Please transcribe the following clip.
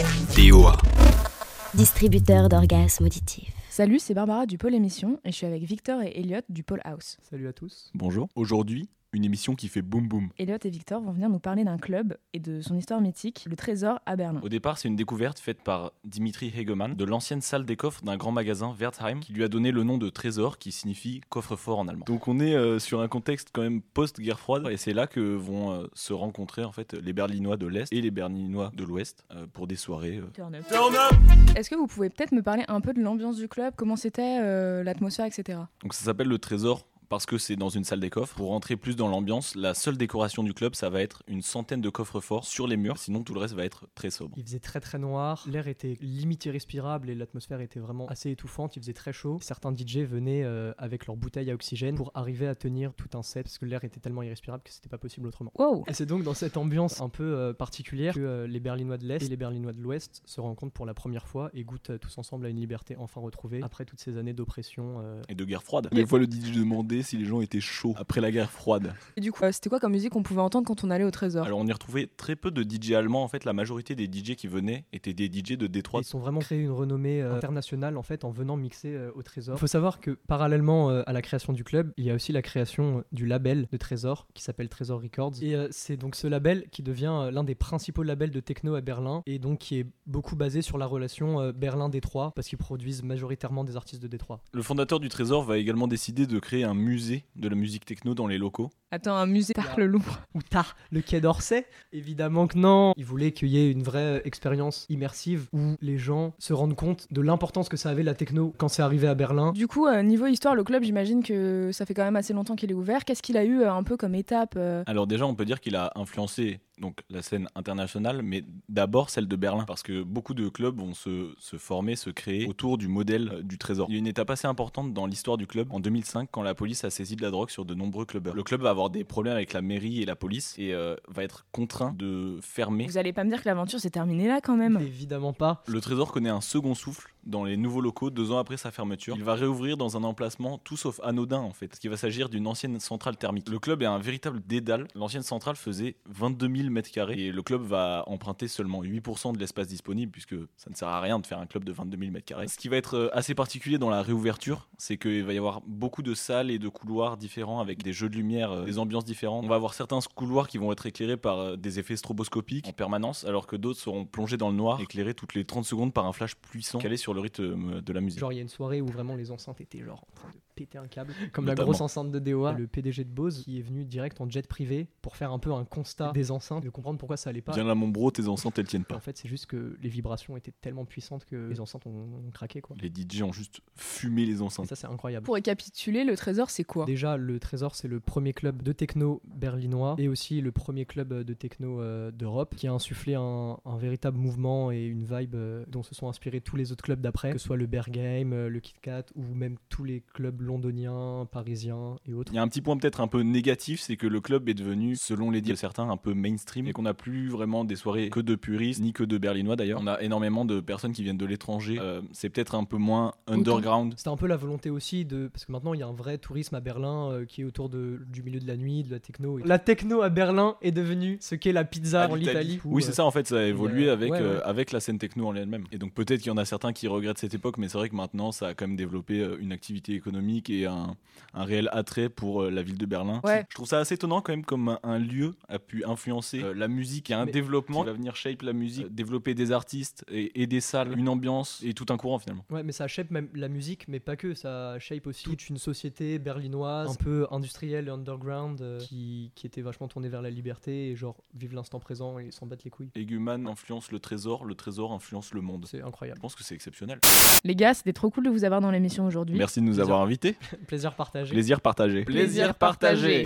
DOA. Distributeur d'orgasmes auditifs. Salut, c'est Barbara du pôle émission et je suis avec Victor et Elliot du pôle house. Salut à tous. Bonjour. Aujourd'hui, une émission qui fait boum boum. Elliot et Victor vont venir nous parler d'un club et de son histoire mythique, le Trésor à Berlin. Au départ, c'est une découverte faite par Dimitri Hegemann de l'ancienne salle des coffres d'un grand magasin Wertheim qui lui a donné le nom de Trésor qui signifie coffre-fort en allemand. Donc on est euh, sur un contexte quand même post-guerre froide et c'est là que vont euh, se rencontrer en fait les Berlinois de l'Est et les Berlinois de l'Ouest euh, pour des soirées. euh. Turn up. Est-ce que vous pouvez peut-être me parler un peu de l'ambiance du club, comment c'était, euh, l'atmosphère, etc. Donc ça s'appelle le Trésor parce que c'est dans une salle des coffres. Pour rentrer plus dans l'ambiance, la seule décoration du club, ça va être une centaine de coffres forts sur les murs, sinon tout le reste va être très sobre. Il faisait très très noir, l'air était limite irrespirable et l'atmosphère était vraiment assez étouffante, il faisait très chaud. Certains DJ venaient euh, avec leur bouteille à oxygène pour arriver à tenir tout un set parce que l'air était tellement irrespirable que c'était pas possible autrement. Wow Et c'est donc dans cette ambiance un peu euh, particulière que euh, les Berlinois de l'Est et les Berlinois de l'Ouest se rencontrent pour la première fois et goûtent euh, tous ensemble à une liberté enfin retrouvée après toutes ces années d'oppression. euh, Et de guerre froide. Des fois, le DJ demandait si les gens étaient chauds après la guerre froide. Et du coup, euh, c'était quoi comme musique qu'on pouvait entendre quand on allait au Trésor Alors on y retrouvait très peu de DJ allemands. En fait, la majorité des DJ qui venaient étaient des DJ de Détroit. Ils sont vraiment créé une renommée euh, internationale en fait en venant mixer euh, au Trésor. Il faut savoir que parallèlement euh, à la création du club, il y a aussi la création euh, du label de Trésor qui s'appelle Trésor Records. Et euh, c'est donc ce label qui devient euh, l'un des principaux labels de techno à Berlin et donc qui est beaucoup basé sur la relation euh, Berlin-Détroit parce qu'ils produisent majoritairement des artistes de Détroit. Le fondateur du Trésor va également décider de créer un musée de la musique techno dans les locaux. Attends, un musée par le Louvre. Ou tard, le Quai d'Orsay Évidemment que non. Il voulait qu'il y ait une vraie euh, expérience immersive où les gens se rendent compte de l'importance que ça avait la techno quand c'est arrivé à Berlin. Du coup, euh, niveau histoire, le club, j'imagine que ça fait quand même assez longtemps qu'il est ouvert. Qu'est-ce qu'il a eu euh, un peu comme étape euh, Alors déjà, on peut dire qu'il a influencé donc la scène internationale, mais d'abord celle de Berlin, parce que beaucoup de clubs vont se, se former, se créer autour du modèle euh, du Trésor. Il y a une étape assez importante dans l'histoire du club en 2005, quand la police a saisi de la drogue sur de nombreux clubbers. Le club va avoir des problèmes avec la mairie et la police et euh, va être contraint de fermer. Vous allez pas me dire que l'aventure s'est terminée là quand même Évidemment pas. Le Trésor connaît un second souffle dans les nouveaux locaux deux ans après sa fermeture. Il va réouvrir dans un emplacement tout sauf anodin en fait, parce qu'il va s'agir d'une ancienne centrale thermique. Le club est un véritable dédale. L'ancienne centrale faisait 22 000 mètres carrés et le club va emprunter seulement 8% de l'espace disponible puisque ça ne sert à rien de faire un club de 22 000 mètres carrés. Ce qui va être euh, assez particulier dans la réouverture, c'est qu'il va y avoir beaucoup de salles et de couloirs différents avec des jeux de lumière, euh, des ambiances différentes. On va avoir certains couloirs qui vont être éclairés par euh, des effets stroboscopiques en permanence, alors que d'autres seront plongés dans le noir, éclairés toutes les 30 secondes par un flash puissant calé sur le rythme de la musique. Genre il y a une soirée où vraiment les enceintes étaient genre en train de péter un câble, comme la grosse enceinte de DOA. Le PDG de Bose qui est venu direct en jet privé pour faire un peu un constat des enceintes, de comprendre pourquoi ça allait pas. Viens là mon bro, tes enceintes elles tiennent pas. En fait, c'est juste que les vibrations étaient tellement puissantes que les enceintes ont, ont craqué quoi. Les DJ ont juste fumé les Et enceintes. ça c'est incroyable. Pour récapituler, le Trésor, c'est quoi? Déjà, le Trésor, c'est le premier club de techno berlinois et aussi le premier club de techno euh, d'Europe qui a insufflé un, un véritable mouvement et une vibe euh, dont se sont inspirés tous les autres clubs d'après, que ce soit le Bergheim, euh, le Kit Kat ou même tous les clubs londoniens, parisiens et autres. Il y a un petit point peut-être un peu négatif, c'est que le club est devenu, selon les dires de certains, un peu mainstream et qu'on n'a plus vraiment des soirées que de puristes, ni que de berlinois d'ailleurs. On a énormément de personnes qui viennent de l'étranger. Euh, c'est peut-être un peu moins underground. C'était un peu la volonté aussi de. Parce que maintenant, il y a un vrai tourisme à Berlin euh, qui est autour de, du milieu de la nuit, de la techno. La techno à Berlin est devenue ce qu'est la pizza en Italie. où, Oui, euh, c'est ça en fait, ça a évolué euh, avec, ouais, euh, ouais. avec la scène techno en elle-même. Et donc peut-être qu'il y en a certains qui regrettent cette époque, mais c'est vrai que maintenant ça a quand même développé euh, une activité économique et un, un réel attrait pour euh, la ville de Berlin. Ouais. Je trouve ça assez étonnant quand même comme un, un lieu a pu influencer euh, la musique et un Mais- développement qui va venir shape la musique, euh, développer des artistes et, et des salles, une ambiance et tout un courant finalement. Ouais, mais ça shape même la musique, mais pas que. Ça shape aussi toute une société berlinoise, un peu industrielle et underground, euh, qui, qui était vachement tournée vers la liberté et genre vivre l'instant présent et s'en battre les couilles. Eguman influence le trésor, le trésor influence le monde. C'est Je incroyable. pense que c'est exceptionnel. Les gars, c'était trop cool de vous avoir dans l'émission aujourd'hui. Merci de nous avoir invités. Plaisir partagé. Plaisir partagé. Plaisir partagé.